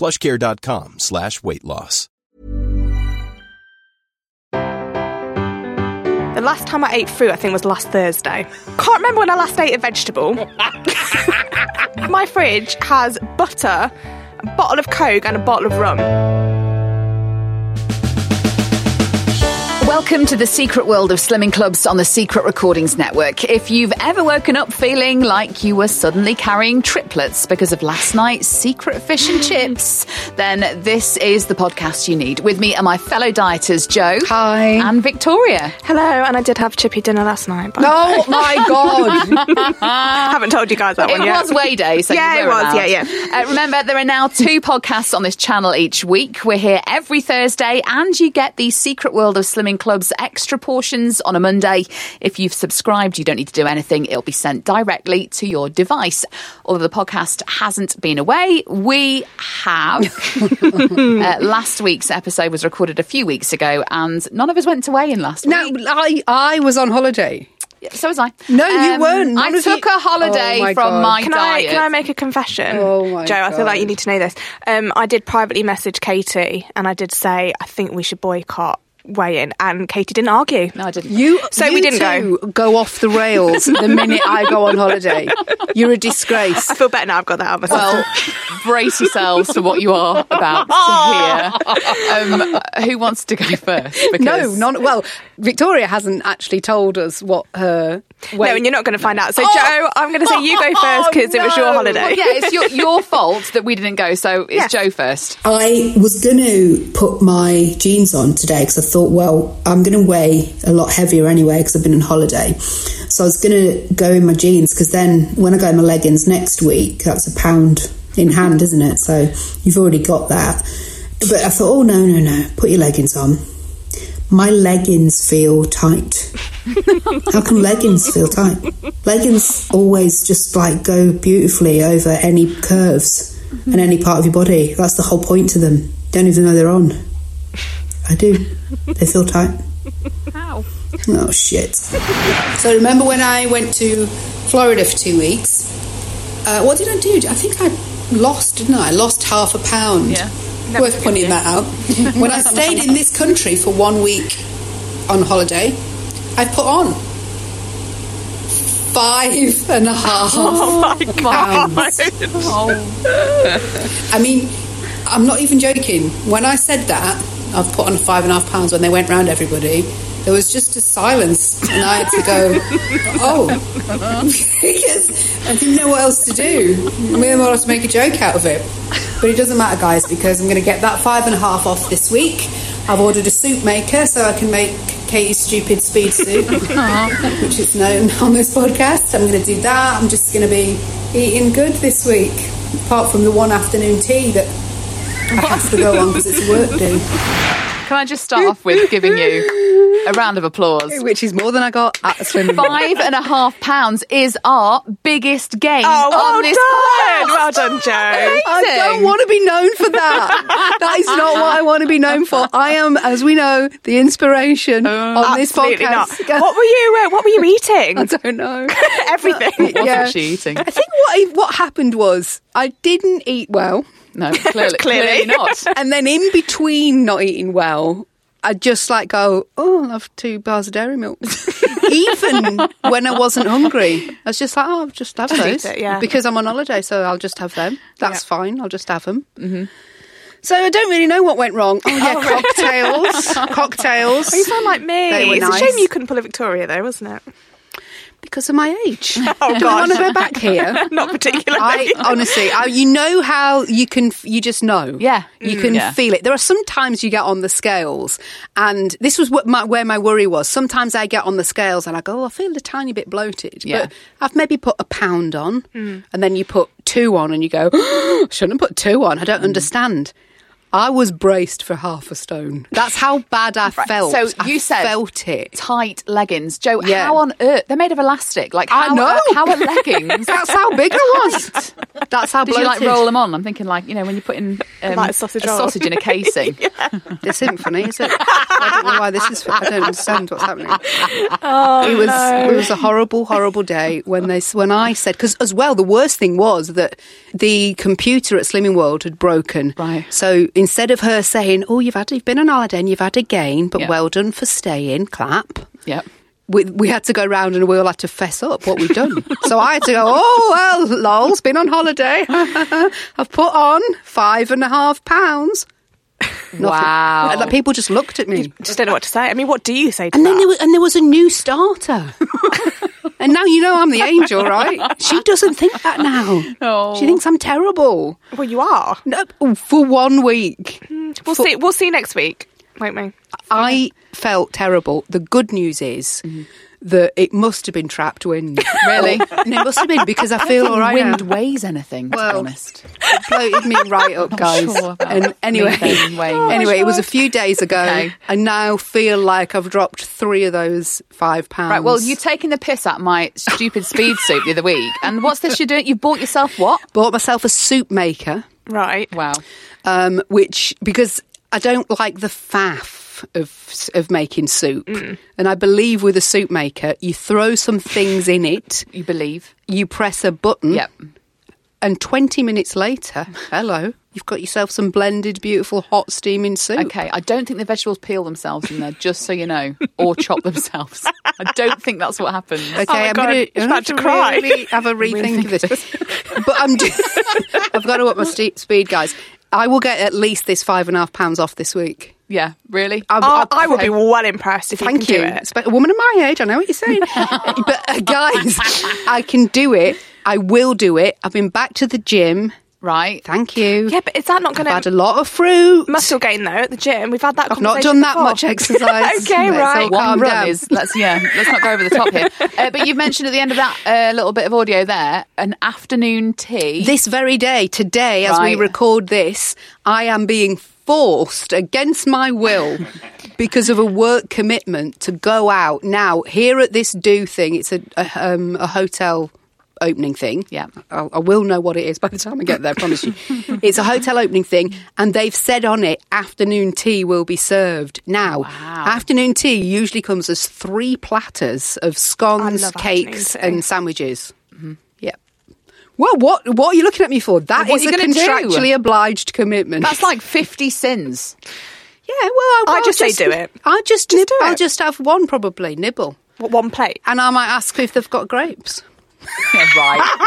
plushcare.com slash weight loss. The last time I ate fruit, I think, was last Thursday. Can't remember when I last ate a vegetable. My fridge has butter, a bottle of Coke, and a bottle of rum. Welcome to the secret world of slimming clubs on the Secret Recordings Network. If you've ever woken up feeling like you were suddenly carrying triplets because of last night's secret fish and chips, then this is the podcast you need. With me are my fellow dieters, Joe. Hi. And Victoria. Hello, and I did have chippy dinner last night. But Oh my god! Haven't told you guys that It one yet. It was Weigh Day, so Yeah, you it were was, allowed. yeah, yeah. Uh, remember, there are now two podcasts on this channel each week. We're here every Thursday, and you get the Secret World of Slimming Club's extra portions on a Monday. If you've subscribed, you don't need to do anything. It'll be sent directly to your device. Although the podcast hasn't been away, we have. uh, last week's episode was recorded a few weeks ago, and none of us went away in last no, week. No, I I was on holiday. So was I. No, you weren't. I None of took you- a holiday Oh my from God. my Can I, diet. can I make a confession? Oh my Joe, I feel like you need to know this. Um, I did privately message Katie and I did say, I think we should boycott weigh in, and Katie didn't argue. no, I didn't. You So you we didn't two go. off the rails the minute I go on holiday. You're a disgrace. I feel better now I've got that out of myself. Well, brace yourselves for what you are about to hear. Um, who wants to go first? No, Because not well. Victoria hasn't actually told us what her. no, and you're not going to find out. So, Oh! Joe, I'm going to say you go first because it was your holiday. Well, yeah, it's your, your fault that we didn't go, so it's Yes. Joe first. I was going to put my jeans on today because I thought, well, I'm going to weigh a lot heavier anyway because I've been on holiday. So I was going to go in my jeans because then when I go in my leggings next week, that's a pound in hand, isn't it? So you've already got that. But I thought, oh, no, no, no, put your leggings on. My leggings feel tight. How can leggings feel tight? Leggings always just like go beautifully over any curves and mm-hmm. any part of your body. That's the whole point to them. Don't even know they're on. I do. They feel tight. How? Oh shit. So remember when I went to Florida for two weeks? Uh, what did I do? I think I lost, didn't I? I lost half a pound. Yeah. Worth pointing that out. when I stayed in this country for one week on holiday, I put on five and a half pounds. I mean, I'm not even joking. When I said that, I've put on five and a half pounds when they went round everybody, there was just a silence, and I had to go, oh, because I didn't know what else to do. I mean, I wanted to make a joke out of it. But it doesn't matter, guys, because I'm going to get that five and a half off this week. I've ordered a soup maker so I can make Katie's stupid speed soup, which is known on this podcast. I'm going to do that. I'm just going to be eating good this week, apart from the one afternoon tea that I have to go on because it's a work do. Can I just start off with giving you a round of applause? which is more than I got at the swimming pool. Five and a half pounds is our biggest gain Oh, well on this done. podcast. Well done, Joe. I don't want to be known for that. that is not what I want to be known for. I am, as we know, the inspiration on this Absolutely not. podcast. What were you? Uh, what were you eating? I don't know. Everything. What Wasn't she eating? I think what what happened was I didn't eat well, No, clearly, Clearly. clearly not. and then in between not eating well, I just like go, oh, I'll have two bars of dairy milk. Even when I wasn't hungry, I was just like, oh, I'll just have those it, yeah. because I'm on holiday, so I'll just have them. That's Yeah. fine. I'll just have them. Mm-hmm. So I don't really know what went wrong. Oh yeah, cocktails, cocktails. Oh, you sound like me. They were it's nice. a shame you couldn't pull a Victoria, though, wasn't it? Because of my age. Oh, Do I want to go back here? Not particularly. I honestly, I, you know how you can, you just know. Yeah. you Mm. can Yeah. feel it. There are some times you get on the scales, and this was what my, where my worry was. Sometimes I get on the scales and I go, oh, I feel a tiny bit bloated. Yeah. But I've maybe put a pound on, and then you put two on, and you go, oh, shouldn't have put two on. I Mm. don't understand. I was braced for half a stone. That's how bad I felt. So I you said felt it. tight leggings, Joe. Yeah. How on earth they're made of elastic? Like I know. Are, how are leggings? That's how big I was. That's how Did you like roll them on? I'm thinking like you know when you put in um, Like a sausage roll. sausage in a casing. This isn't funny, is it? I don't know why this is. I don't understand what's happening. Oh, it was it was a horrible, horrible day when they when I said because as well the worst thing was that the computer at Slimming World had broken. Right. So instead of her saying, "Oh, you've had you've been on holiday and you've had a gain, but Yeah. well done for staying," clap. Yep. We, we had to go round and we all had to fess up what we'd done. so I had to go, oh, well, lol's been on holiday. I've put on five and a half pounds. Nothing. Wow. Like, people just looked at me. Just don't know what to say. I mean, what do you say to And that? then there was, and there was a new starter. and now you know I'm the angel, right? She doesn't think that now. Oh. She thinks I'm terrible. well, you are. No, for one week. Mm, we'll see. We'll see next week, won't we? I felt terrible. The good news is mm-hmm. That it must have been trapped wind. Really? and it must have been because I feel all right Wind now. weighs anything. To Well, be honest. It bloated me right up, guys. sure and anyway, weighing. anyway, it was a few days ago. Okay. I now feel like I've dropped three of those five pounds. Right. Well, you're taking the piss of my stupid speed soup the other week, and what's this you're doing? You bought yourself what? bought myself a soup maker. Right. Wow. um, which because I don't like the faff of of making soup, mm. and I believe with a soup maker, you throw some things in it, You believe? you press a button, Yep. and twenty minutes later, hello, you've got yourself some blended, beautiful, hot steaming soup. Okay, I don't think the vegetables peel themselves in there, just so you know, or chop themselves. I don't think that's what happens. Okay, Oh I'm going it's about to cry. really have a rethink of this. but I'm, do- I've got to up my ste- speed, guys. I will get at least this five and a half pounds off this week. Yeah, really? I'm- Oh, I'm- I would be well impressed if Thank you you. can do it. But A woman of my age, I know what you're saying. but uh, guys, I can do it. I will do it. I've been back to the gym. Right. Thank you. Yeah, but is that not I've going had a lot of fruit. muscle gain though at the gym? We've had that. I've not done that before. much exercise. Okay, right. all One calm run down. is let's yeah let's not go over the top here. Uh, but you've mentioned at the end of that uh, little bit of audio there an afternoon tea. This very day, today, as we record this, I am being forced against my will because of a work commitment to go out. Now, here at this do thing, it's a, a, um, a hotel opening thing. Yeah. I'll, I will know what it is by the time I get there, I promise you. it's a hotel opening thing, and they've said on it afternoon tea will be served. Now, afternoon tea usually comes as three platters of scones, cakes, and sandwiches. Mm-hmm. Yeah. Well, what what are you looking at me for? That is a gonna do? contractually obliged commitment. That's like fifty sins. yeah. Well, I, I I'll just say do it. I just, Just do I'll just have one probably nibble, What, one plate. and I might ask if they've got grapes. Yeah, right.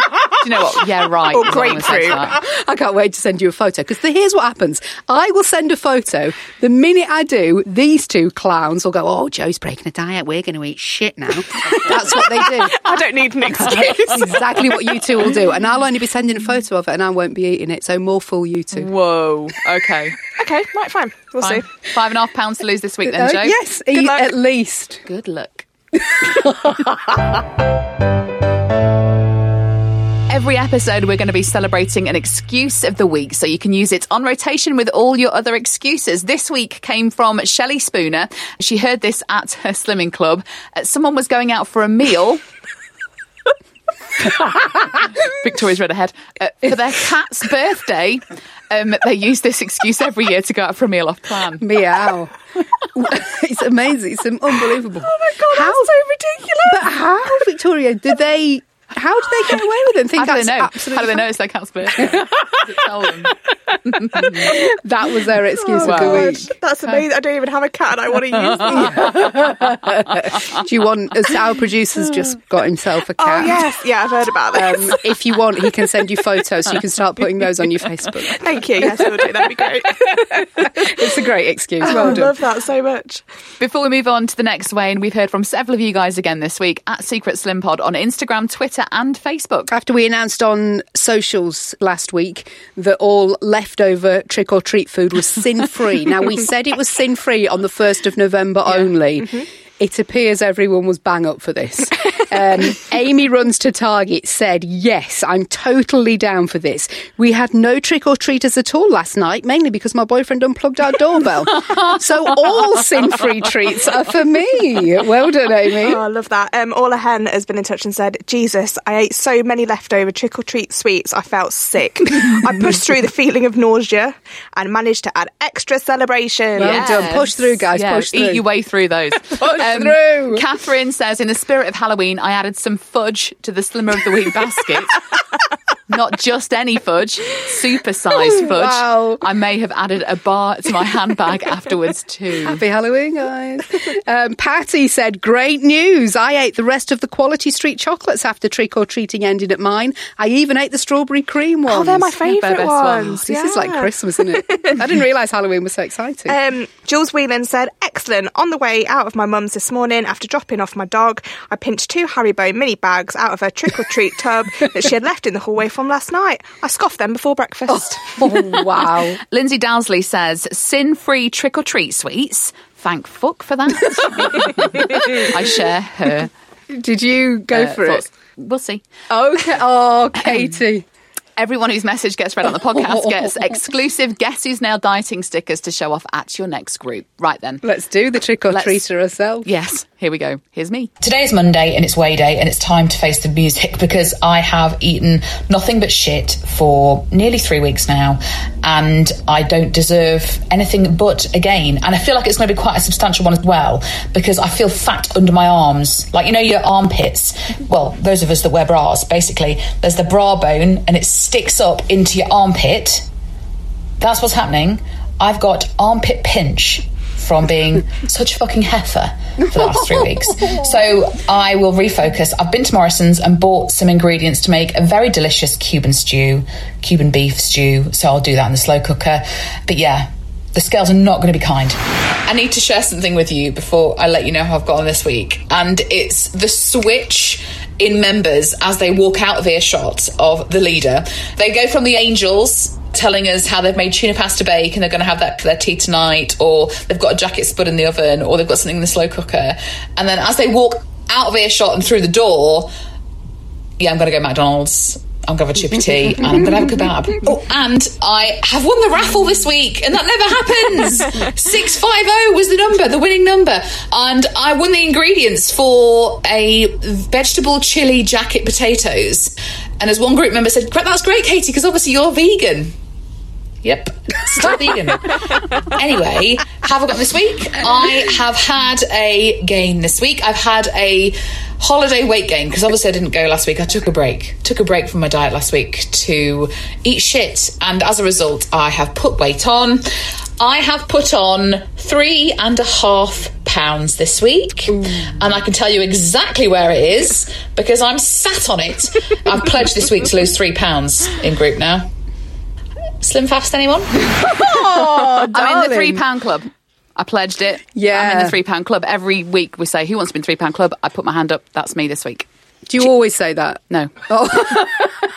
Do you know what? Yeah, right. Or is what I'm gonna say to grapefruit. I can't wait to send you a photo because here's what happens. I will send a photo. The minute I do, these two clowns will go, "Oh, Joe's breaking a diet. We're going to eat shit now." That's what they do. I don't need an excuse. That's exactly what you two will do, and I'll only be sending a photo of it, and I won't be eating it. So more fool you two. Whoa. Okay. okay, right, fine. We'll Fine. see. Five and a half pounds to lose this week, then, Uh, Joe. yes, Good e- luck. at least. Good luck. Every episode, we're going to be celebrating an excuse of the week, so you can use it on rotation with all your other excuses. This week came from Shelley Spooner. She heard this at her slimming club. Uh, someone was going out for a meal. Victoria's read ahead. Uh, for their cat's birthday, um, they use this excuse every year to go out for a meal off plan. Meow. it's amazing. It's unbelievable. Oh my God, how, that's so ridiculous. But how, Victoria, do they How do they get away with it? I think How do that's they know? How do they know it's their cat's birthday? Tell them? that was their excuse Oh, of the God, week. That's amazing. I don't even have a cat and I want to use them. Do you want? As our producer's just got himself a cat. Oh, cat. yes. Yeah, I've heard about this. Um, if you want, he can send you photos so you can start putting those on your Facebook. Thank you. Yes, I will do. That'd be great. It's a great excuse. Well I done. love that so much. Before we move on to the next Wayne, we've heard from several of you guys again this week at Secret Slim Pod on Instagram, Twitter, and Facebook. After we announced on socials last week that all leftover trick or treat food was sin free. now, we said it was sin free on the 1st of November only. Mm-hmm. It appears everyone was bang up for this. Um, Amy runs to Target said, Yes, I'm totally down for this. We had no trick or treaters at all last night, mainly because my boyfriend unplugged our doorbell. so all sin free treats are for me. Well done, Amy. Oh, I love that. Um, Orla Hen has been in touch and said, Jesus, I ate so many leftover trick or treat sweets, I felt sick. I pushed through the feeling of nausea and managed to add extra celebration. Well done. Push through, guys. Yeah, Push through. Eat your way through those. Push through. Catherine says, in the spirit of Halloween, I added some fudge to the Slimmer of the Week basket. Not just any fudge, super-sized fudge. Wow. I may have added a bar to my handbag afterwards too. Happy Halloween, guys. Um, Patty said, Great news. I ate the rest of the Quality Street chocolates after trick or treating ended at mine. I even ate the strawberry cream ones. Oh, they're my favourite best ones. ones. This is like Christmas, isn't it? I didn't realise Halloween was so exciting. Um, Jules Whelan said, Excellent. On the way out of my mum's this morning after dropping off my dog, I pinched two Haribo mini bags out of her trick or treat tub that she had left in the hallway from last night. I scoffed them before breakfast. oh, wow. Lindsay Dowsley says, sin-free trick-or-treat sweets. Thank fuck for that. I share her Did you go uh, for thoughts. it? We'll see. Okay. Oh, Katie. Everyone whose message gets read on the podcast gets exclusive Guess Who's Now Dieting stickers to show off at your next group. Right then. Let's do the trick or Let's- treater herself. Yes, here we go. Here's me. Today is Monday and it's weigh day and it's time to face the music because I have eaten nothing but shit for nearly three weeks now and I don't deserve anything but again. And I feel like it's going to be quite a substantial one as well because I feel fat under my arms. Like, you know, your armpits. Well, those of us that wear bras, basically, there's the bra bone and it sticks up into your armpit. That's what's happening. I've got armpit pinch from being such a fucking heifer for the last three weeks. So I will refocus. I've been to Morrison's and bought some ingredients to make a very delicious Cuban stew, Cuban beef stew. So I'll do that in the slow cooker. But yeah, the scales are not going to be kind. I need to share something with you before I let you know how I've got on this week. And it's the switch in members as they walk out of earshot of the leader. They go from the angels telling us how they've made tuna pasta bake and they're going to have that for their tea tonight, or they've got a jacket spud in the oven, or they've got something in the slow cooker. And then as they walk out of earshot and through the door, yeah, I'm going to go McDonald's. I'm going to have a chippy tea and I'm going to have a kebab. Oh, and I have won the raffle this week, and that never happens. 650 was the number, the winning number. And I won the ingredients for a vegetable chili jacket potatoes. And as one group member said, "Great, that's great, Katie, because obviously you're vegan. Yep, still vegan. anyway, have I got this week? I have had a gain this week. I've had a holiday weight gain because obviously I didn't go last week. I took a break, took a break from my diet last week to eat shit, and as a result, I have put weight on. I have put on three and a half pounds this week, and I can tell you exactly where it is because I'm sat on it. I've pledged this week to lose three pounds in group now. Slim fast, anyone? Oh, I'm in the three pound club. I pledged it. Yeah. I'm in the three pound club. Every week we say, Who wants to be in the three pound club? I put my hand up. That's me this week. Do you always say that? No. Oh.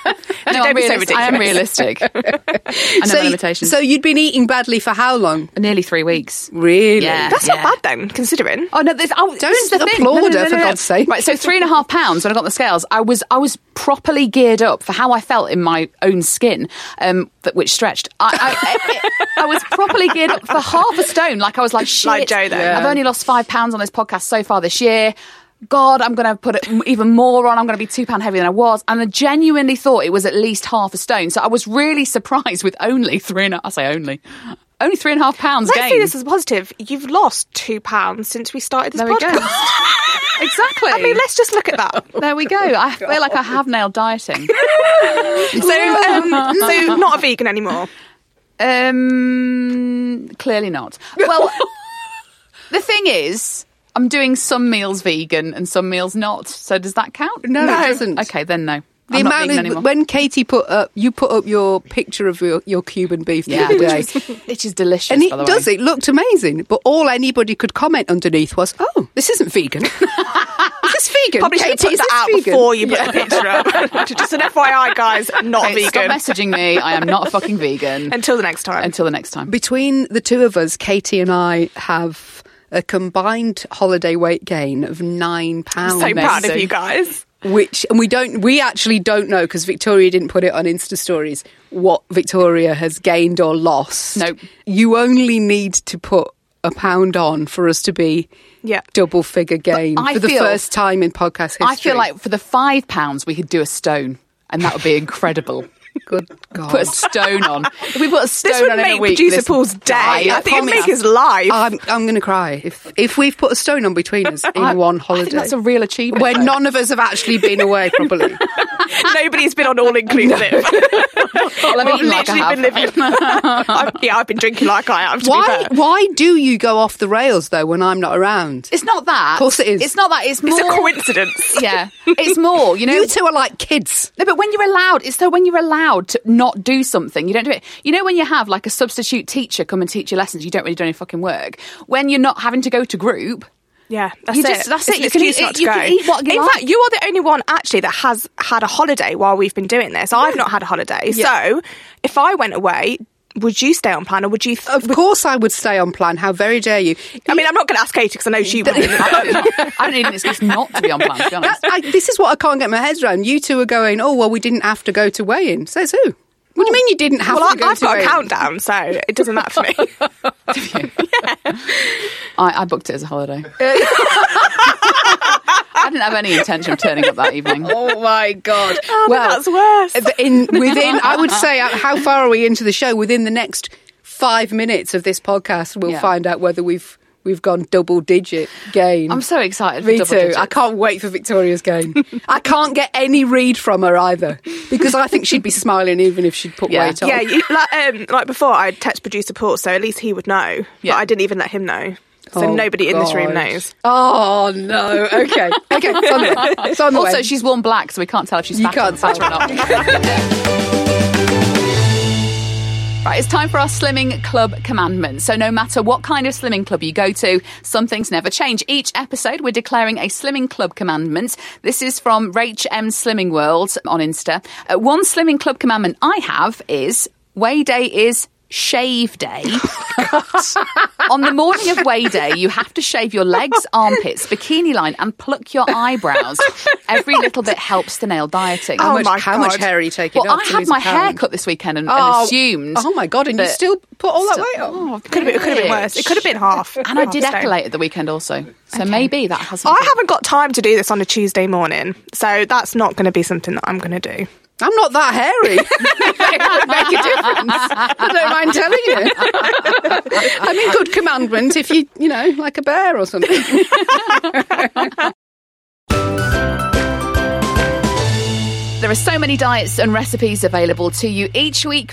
No, Don't I'm be so realis- I am ridiculous. realistic. I know so, my limitations. so you'd been eating badly for how long? Nearly three weeks. Really? Yeah. That's Yeah. not bad then, considering. Oh no! This, oh, Don't this is the thing. applaud No, no, her, no, for no, no. God's sake. Right, so three and a half pounds when I got the scales. I was I was properly geared up for how I felt in my own skin, um, that which stretched. I, I, I, I was properly geared up for half a stone. Like I was like, shit. Like Joe then. I've only lost five pounds on this podcast so far this year. God, I'm going to put it even more on. I'm going to be two pound heavier than I was, and I genuinely thought it was at least half a stone. So I was really surprised with only three and a, I say only, Only three and a half pounds Let's gain. see this as a positive. You've lost two pounds since we started this There we go. podcast. exactly. I mean, let's just look at that. there we go. I feel like I have nailed dieting. So, um, so not a vegan anymore. Um, clearly not. Well, the thing is, I'm doing some meals vegan and some meals not. So does that count? No, it doesn't. Okay, then no. The I'm not amount vegan of when Katie put up, you put up your picture of your, your Cuban beef the yeah, other day, which is delicious. and it by the does. way. It looked amazing, but all anybody could comment underneath was, "Oh, this isn't vegan. is this vegan? Probably should have Katie, put is that out vegan?" before you put the picture up. Just an FYI, guys, not Okay, Stop vegan. messaging me. I am not a fucking vegan. Until the next time. Until the next time. Between the two of us, Katie and I have a combined holiday weight gain of nine pounds. so proud of you guys. which and we don't we actually don't know because Victoria didn't put it on Insta stories what Victoria has gained or lost. Nope. You only need to put a pound on for us to be Yeah. double figure gain for the feel- first time in podcast history. I feel like for the five pounds, we could do a stone, and that would be incredible. good God. put a stone on. If we put a stone This would on in make a week, producer Paul's day. die. I think it'd make his life. I'm, I'm going to cry if if we've put a stone on between us in I- one I holiday. that's a real achievement. where none of us have actually been away properly. Nobody's been on all inclusive. Well, I've like I literally have. been living. I've, yeah, I've been drinking like I have. To why why do you go off the rails though when I'm not around? It's not that. Of course it is. It's not that. It's more. It's a coincidence. Yeah, it's more. You know. You two are like kids. No, but when you're allowed, it's so when you're allowed to not do something, you don't do it. You know, when you have like a substitute teacher come and teach you lessons, you don't really do any fucking work. When you're not having to go to group, Yeah, that's You it. just- that's It's it. You can eat- not to you go. can eat what you In like. fact, you are the only one actually that has had a holiday while we've been doing this. I've not had a holiday. So, if I went away, would you stay on plan or would you? Th- Of course, I would stay on plan. How very dare you? I mean, I'm not going to ask Katie because I know she would. I don't need an excuse not to be on plan. To be honest. I, this is what I can't get my head around. You two are going, oh, well, we didn't have to go to weigh-in. Says who? What do you mean you didn't have well, to go I've to got a weigh-in? countdown, so it doesn't matter for me. I, I booked it as a holiday. I didn't have any intention of turning up that evening. Oh my god! well, that's worse. in within, I would say, uh, how far are we into the show? Within the next five minutes of this podcast, we'll Yeah. find out whether we've we've gone double digit gain. I'm so excited. For Me double too. digits. I can't wait for Victoria's gain. I can't get any read from her either because I think she'd be smiling even if she'd put Yeah. weight on. Yeah, you, like, um, like before, I text producer Paul, so at least he would know. Yeah. But I didn't even let him know. So Oh, nobody in this room knows. Oh no. Okay. Okay. It's on the. It's on the Also, way. she's worn black, so we can't tell if she's You fat, can't fat or not. Right, it's time for our Slimming Club commandments. So, no matter what kind of Slimming Club you go to, some things never change. Each episode, we're declaring a Slimming Club commandment. This is from Rach M Slimming World on Insta. Uh, one Slimming Club commandment I have is Weigh Day is shave day. On the morning of weigh day, you have to shave your legs, armpits, bikini line, and pluck your eyebrows. Every little bit helps to nail dieting. Oh how Oh much, my how much hair are you taking Well, off? I to had lose my a hair cut this weekend and, and Oh, assumed. Oh my god! And you still put all that weight on. Oh, Could have been, it could have been worse. It could have been half. And I did a stone. epilate at the weekend also. So maybe that hasn't. I something. haven't got time to do this on a Tuesday morning, so that's not going to be something that I'm going to do. I'm not that hairy. make a difference. I don't mind telling you. I'm in good commandment if you, you know, like a bear or something. There are so many diets and recipes available to you each week.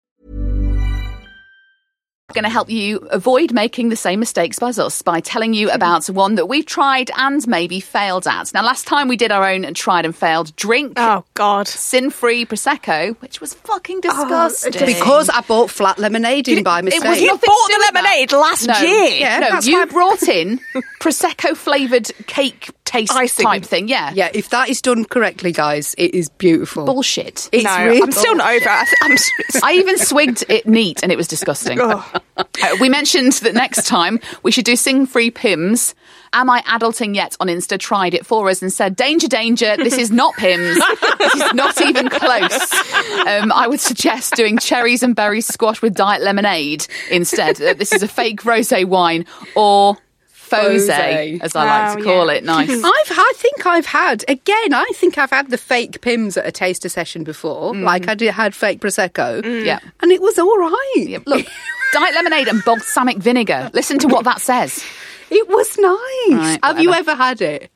Going to help you avoid making the same mistakes as us by telling you about one that we've tried and maybe failed at. Now, last time we did our own and tried and failed drink. Oh, God. Sin-free prosecco, which was fucking oh, disgusting. Because I bought flat lemonade in by mistake. It was You bought the with that. lemonade last no, year. Yeah, no, you why- brought in prosecco flavored cake taste Icing. type thing. Yeah, yeah, if that is done correctly, guys, it is beautiful. bullshit. It's no, really I'm still not over it. I'm I even swigged it neat, and it was disgusting. Ugh. Uh, we mentioned that next time we should do sing free Pimm's. Am I adulting yet on Insta tried it for us and said, Danger, danger, this is not Pimm's. this is not even close. Um, I would suggest doing cherries and berries squash with diet lemonade instead. Uh, this is a fake rose wine or fose, as I like Oh, to call yeah. it. Nice. I've, I think I've had again. I think I've had the fake Pimm's at a taster session before. Mm. Like I did had fake prosecco. Mm. Yeah. and it was all right. Look, diet lemonade and balsamic vinegar. Listen to what that says. it was nice. Right, have you ever had it?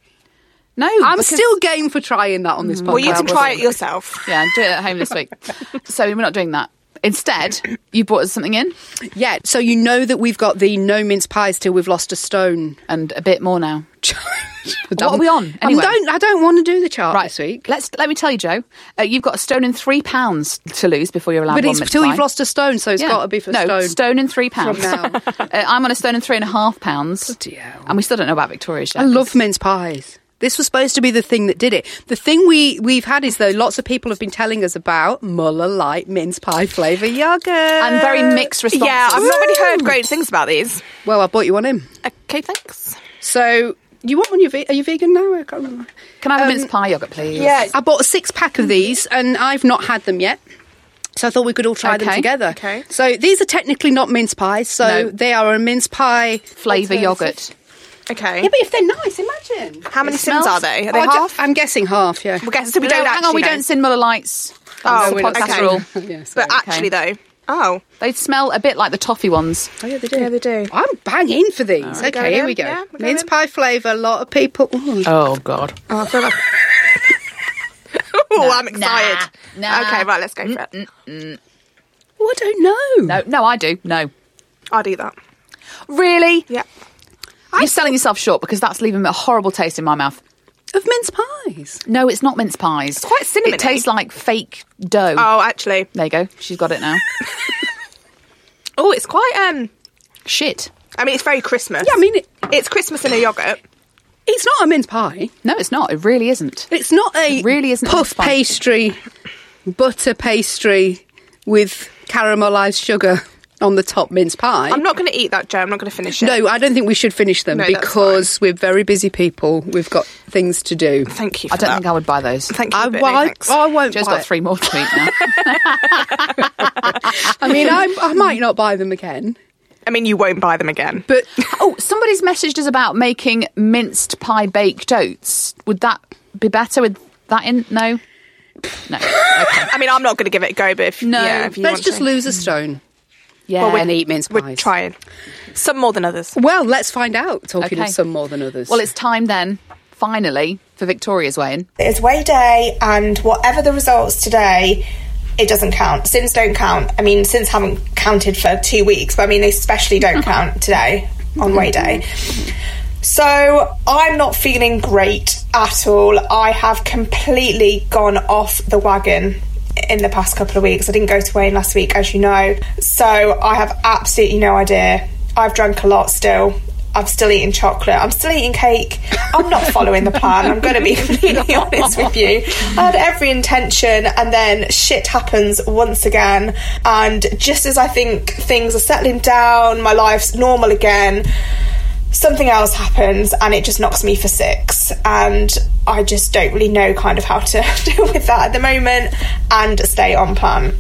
No, I'm because- still game for trying that on this podcast. well, you can try it yourself. Yeah, do it at home this week. so we're not doing that. Instead, you brought us something in Yeah, so you know that we've got the no mince pies till we've lost a stone. and a bit more now. what are we on, I anyway? don't. I don't want to do the chart Right, this week. Let's let me tell you, Joe. Uh, you've got a stone and three pounds to lose before you're allowed But one it's mince till pie. you've lost a stone, so it's Yeah. got to be for no stone. stone and three pounds. Now. uh, I'm on a stone and three and a half pounds, Bloody hell. and we still don't know about Victoria's yet. I love mince pies. This was supposed to be the thing that did it. The thing we we've had is though lots of people have been telling us about Muller Light mince pie flavour yogurt and very mixed responses. Yeah, I've not really heard great things about these. Well, I bought you one in. Okay, thanks. So you want one? You are you vegan now? I can't remember. Can I have a Um, mince pie yogurt, please? Yeah, I bought a six pack of these, and I've not had them yet. So I thought we could all try them together. okay. So these are technically not mince pies. So No. they are a mince pie flavour yogurt. Okay. Yeah, but if they're nice, imagine. How many It sims smells- are they? Are they Oh, I ju- half? I'm guessing half. Yeah. We're guess, so we No, don't hang actually on, we know. don't sin Muller Lights. Oh, oh That's the podcast okay. rule. yeah, so- But actually, though, oh, They smell a bit like the toffee ones. Oh, yeah, they do. Yeah, they do. I'm banging for these. okay, here we go. Yeah, we're Mince in. pie flavour. A lot of people. Ooh. Oh God. oh I feel like. oh, I'm excited. nah. Okay, right, let's go for it. Oh, I don't know. No, no, I do. No. I'll do that. Really? Yeah. You're selling yourself short because that's leaving a horrible taste in my mouth. Of mince pies. No, it's not mince pies. It's quite cinnamony. It tastes like fake dough. Oh, actually, There you go. She's got it now. oh, it's quite um. Shit. I mean, it's very Christmas. Yeah, I mean, it, it's Christmas in a yogurt. it's not a mince pie. No, it's not. It really isn't. It's not a It really isn't puff mince pie. pastry, butter pastry with caramelised sugar on the top mince pie. I'm not going to eat that, Joe. I'm not going to finish it. no, I don't think we should finish them No, because we're very busy people. We've got things to do. Thank you. For I don't that. think I would buy those. Thank you. I, but well, no I. I won't Joe's buy got it. three more to eat now. I mean, I, I might not buy them again, I mean, you won't buy them again. but oh, somebody's messaged us about making minced pie baked oats. Would that be better with that in? No. No. Okay. I mean, I'm not going to give it a go, but if, No, yeah, if you let's want just to. lose a stone Yeah. and eat mince pies. We're trying. Some more than others. Well, let's find out. Talking Okay. of some more than others. Well, it's time then, finally, for Victoria's weigh in. It's weigh day, and whatever the results today, it doesn't count. Sins don't count. I mean, sins haven't counted for two weeks, but I mean, they especially don't count today on weigh day. So I'm not feeling great at all. I have completely gone off the wagon in the past couple of weeks. I didn't go to in last week, as you know. So I have absolutely no idea. I've drunk a lot still. I'm still eating chocolate. I'm still eating cake. I'm not following the plan. I'm going to be completely honest with you. I had every intention, and then shit happens once again. And just as I think things are settling down, my life's normal again, something else happens and it just knocks me for six. And I just don't really know kind of how to deal with that at the moment and stay on plan.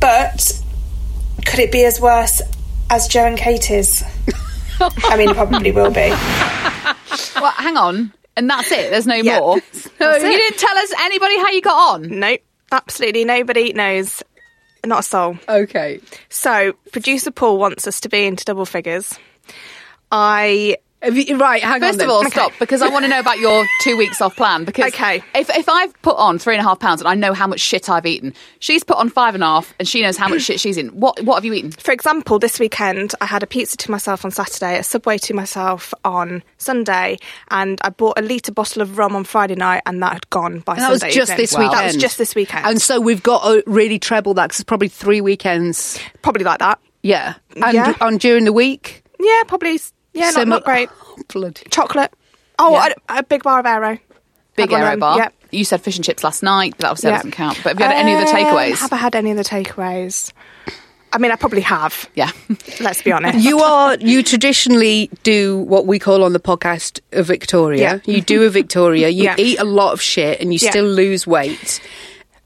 But could it be as worse as Joe and Katie's? I mean, it probably will be. Well, hang on. And that's it. There's no Yeah. more. That's you didn't tell us anybody how you got on. Nope, absolutely nobody knows. Not a soul. Okay. So, producer Paul wants us to be into double figures. I you, right, hang on. First of all, Okay. stop because I want to know about your two weeks off plan. Because Okay. if if I've put on three and a half pounds and I know how much shit I've eaten, she's put on five and a half and she knows how much shit she's eaten. What what have you eaten? For example, this weekend I had a pizza to myself on Saturday, a Subway to myself on Sunday, and I bought a litre bottle of rum on Friday night, and that had gone by And that was just evening. this weekend. That was just this weekend. And so we've got to really treble that because it's probably three weekends. probably like that. Yeah. And Yeah. on during the week. Yeah, probably. Yeah, not, similar- not great. Oh, bloody. Chocolate. Oh, Yeah. a, a big bar of Aero. Big Had one of aero them, bar. Yeah. You said fish and chips last night, but that obviously Yeah. doesn't count. But have you had any other Um, takeaways? Have I had any of the takeaways? I mean, I probably have. yeah. Let's be honest. You are you traditionally do what we call on the podcast a Victoria. Yeah. You do a Victoria. You Yeah. eat a lot of shit and you Yeah. still lose weight.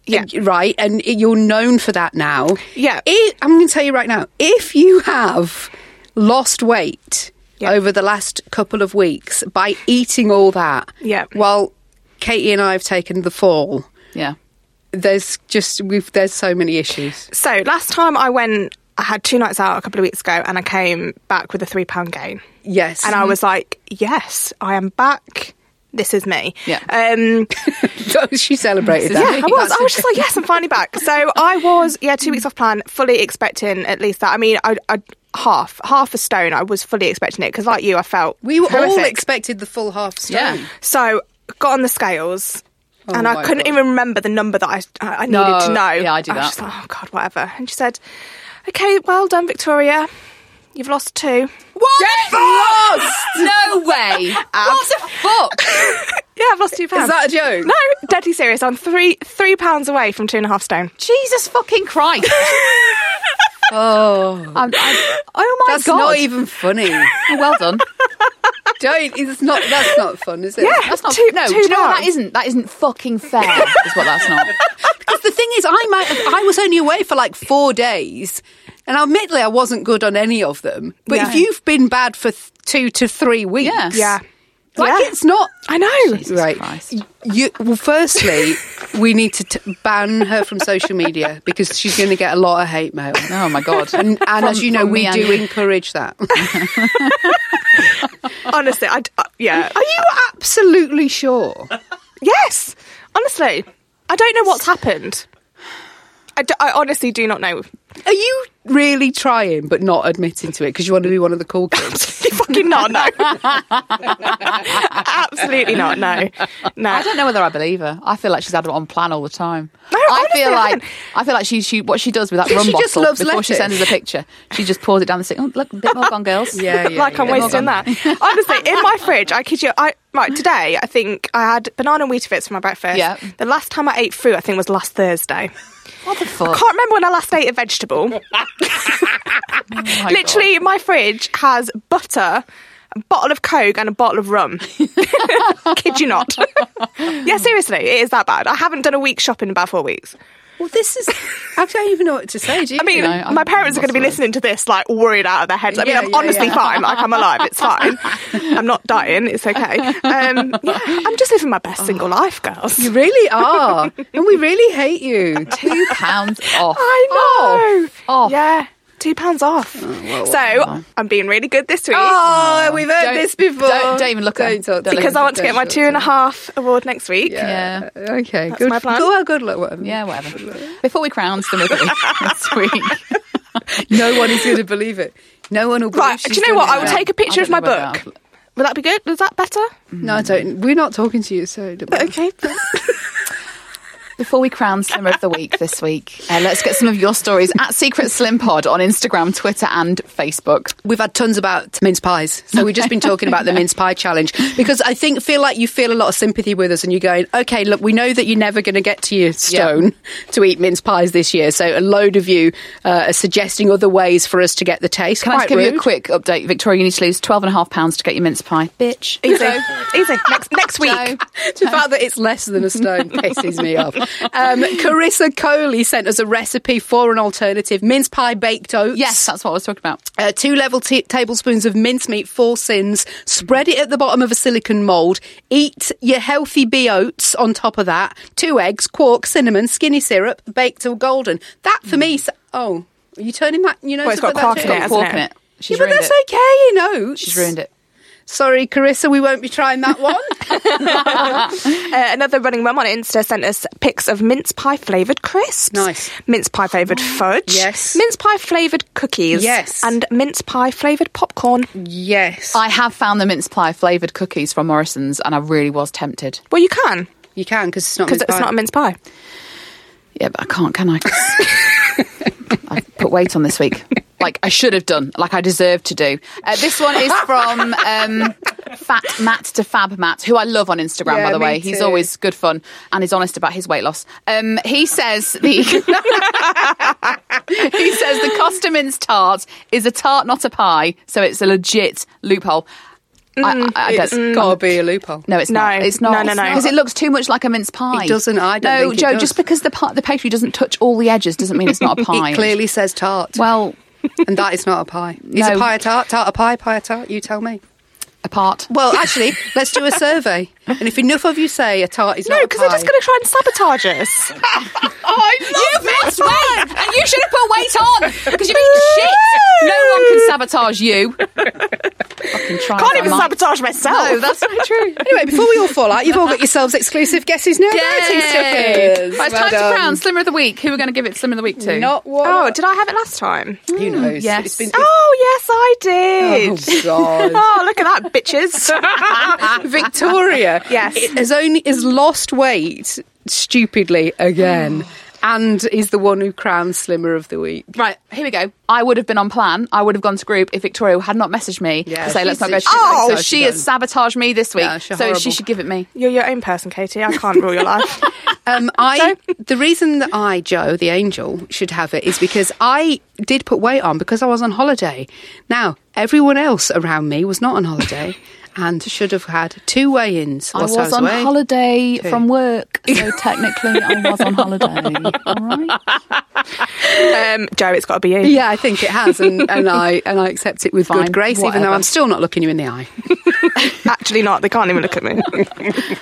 Yeah. And- right, and it- you're known for that now. Yeah. I- I'm going to tell you right now. If you have lost weight Yeah. over the last couple of weeks by eating all that, Yeah. while Katie and I have taken the fall, Yeah. there's just we've there's so many issues. So last time I went, I had two nights out a couple of weeks ago, and I came back with a three pound gain, Yes, and I was like, "Yes, I am back. This is me." Yeah. Um, she celebrated that. yeah, I was. I was just like, "Yes, I'm finally back." So I was, yeah, two weeks off plan, fully expecting at least that. I mean, I, I half half a stone. I was fully expecting it because, like you, I felt We were all expected the full half stone. Yeah. So got on the scales. and Oh my I couldn't God. even remember the number that I, I I needed No, to know. yeah, I do that. just like, oh God, whatever. And she said, "Okay, well done, Victoria. You've lost two. What? Lost? No way. what the fuck? Yeah, I've lost two pounds. Is that a joke? No, deadly serious. I'm three three pounds away from two and a half stone. Jesus fucking Christ. Oh, I'm, I'm, oh my god. that's god. not even funny. Oh, well done. Don't. It's not. That's not fun, is it? Yeah. That's not Two- no. two do you know what that pounds. isn't? That isn't fucking fair. is what that's not. Because the thing is, I might. Have, I was only away for like four days, and admittedly, I wasn't good on any of them. But Yeah. if you've been bad for th- two to three weeks, Yeah. Yeah, like Yeah. it's not. I know. Jesus right. Christ. You, well, firstly, we need to t- ban her from social media because she's going to get a lot of hate mail. Oh my god. And, and From- as you know, we me and do encourage that. Honestly, I, uh, yeah. Are you absolutely sure? Yes, honestly, I don't know what's happened. I, d- I honestly do not know. Are you really trying but not admitting to it because you want to be one of the cool kids? Fucking not. No. Absolutely not. No. No. I don't know whether I believe her. I feel like she's had it on plan all the time. No, I honestly, feel I like haven't. I feel like she, she what she does with that She rum just bottle loves before she lettuce. sends us a picture. She just pours it down the sink. Oh, look, a bit more gone, girls. Yeah, yeah. like I'm yeah. wasting that. Honestly, in my fridge, I kid you, I right today. I think I had banana and Weetabix for my breakfast. Yeah. The last time I ate fruit, I think was last Thursday. What the fuck? Can't remember when I last ate a vegetable. Oh my Literally, my fridge has butter, a bottle of Coke, and a bottle of rum. kid you not? yeah, seriously, it is that bad. I haven't done a week shopping in about four weeks. Well, this is. I don't even know what to say. Do you? I mean, No, I'm my parents are going to be listening to this like worried out of their heads. I mean, Yeah, I'm yeah, honestly yeah. fine. Like I'm alive. It's fine. I'm not dying. It's okay. Um, yeah, I'm just living my best single life, girls. you really are, and we really hate you. Two pounds off. I know. Off. Yeah, two pounds off. Oh, so I'm being really good this week Oh, we've heard Don't- this before. don't- don't even look at. Don't because. I want to get my two and a half award next week. Yeah. Okay, That's good. my plan. Go, well, good luck. Whatever. Yeah, whatever. Before we crown Timothy this week. No one is going to believe it. No one will believe. Right. Do you know what? I will take a picture of my book. Will that be good? Is that better? No, I don't. We're not talking to you, so. Don't worry. Okay. Before we crown Slimmer of the Week this week, uh, let's get some of your stories at Secret Slim Pod on Instagram, Twitter, and Facebook. We've had tons about mince pies. So we've just been talking about the mince pie challenge because I think feel like you feel a lot of sympathy with us and you're going, okay, look, we know that you're never going to get to your stone to eat mince pies this year. So a load of you uh, are suggesting other ways for us to get the taste. Can I just give you a quick update? Victoria, you need to lose £12.5 to get your mince pie. Bitch. Easy, easy. Next next week. Joe. the fact that it's less than a stone pisses me off. Um, Carissa Coley sent us a recipe for an alternative mince pie baked oats. Yes, that's what I was talking about. Uh, two level t- tablespoons of mincemeat, four sins. Spread it at the bottom of a silicon mould. Eat your healthy bee oats on top of that. Two eggs, quark, cinnamon, skinny syrup, baked till golden. That for me. sa- Oh, are you turning that? You know, Well, it's got quark in it, hasn't Pork it? in it. She's yeah, but that's it. okay, you know. She's ruined it. Sorry, Carissa, we won't be trying that one. Uh, another running mum on Insta sent us pics of mince pie flavoured crisps. Nice. Mince pie flavoured fudge. Yes. Mince pie flavoured cookies. Yes. And mince pie flavoured popcorn. yes, I have found the mince pie flavoured cookies from Morrison's and I really was tempted. Well, you can, you can because it's not because it's pie. not a mince pie. Yeah, but I can't, can I? 'Cause I've put weight on this week. Like I should have done, like I deserve to do. Uh, this one is from um, Fat Matt to Fab Matt, who I love on Instagram, Yeah, by the way. He's always good fun and he's honest about his weight loss. Um, he says the he says the Costa mince tart is a tart, not a pie, so it's a legit loophole. Mm-hmm. I, I, I It's don't, got to be a loophole. no, it's No. not. It's not. No, no, no. Because it looks too much like a mince pie. It doesn't, I don't No, think it Joe. does. Just because the part, the pastry doesn't touch all the edges doesn't mean it's not a pie. It clearly says tart. Well, and that is not a pie. Is No. a pie a tart? Tart a pie? Pie a tart? You tell me. Apart. Well, actually, let's do a survey. And if enough of you say a tart is No, not a because they're just going to try and sabotage us. Oh, I love You've lost weight, and you should have put weight on because you've eaten shit. No one can sabotage you. Fucking try. Can't even Mike. sabotage myself. No, that's very true. Anyway, before we all fall out, you've all got yourselves exclusive guesses now. Writing stickers. Right, it's Well time to crown Slimmer of the Week. Who are we going to give it Slimmer of the Week to? Not one. Oh, did I have it last time? Who knows? Mm, yes. It's been, Oh, yes, I did. Oh, God. Oh, look at that, bitches. Victoria Yes. it has only has lost weight stupidly again and is the one who crowns Slimmer of the Week. Right, here we go. I would have been on plan. I would have gone to group if Victoria had not messaged me Yeah, to say let's she's- not go to she's oh, so so she has sabotaged me this week. Yeah, she's so horrible. she should give it me. You're your own person, Katie. I can't rule your life. Um, I the reason that I, Joe, the angel, should have it is because I did put weight on because I was on holiday. Now everyone else around me was not on holiday and should have had two weigh-ins. I whilst was on away. holiday from work, so technically I was on holiday. All right. Um, Joe, it's got to be you. Yeah, I think it has, and, and I and I accept it with Fine, good grace, even though. I'm still not looking you in the eye. Actually, not. They can't even look at me.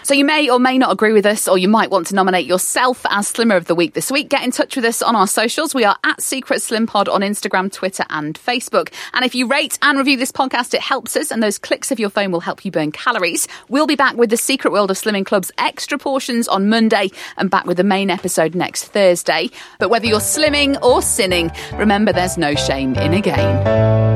So you may or may not agree with us, or you might want to nominate yourself as Slimmer of the Week this week. Get in touch with us on our socials. We are at Secret Slim Pod on Instagram, Twitter, and Facebook. And if you rate and review this podcast, it helps us, and those clicks of your phone will help you burn calories. We'll be back with the Secret World of Slimming Club's extra portions on Monday, and back with the main episode next Thursday. But whether you're slimming or sinning, remember there's no shame in a gain.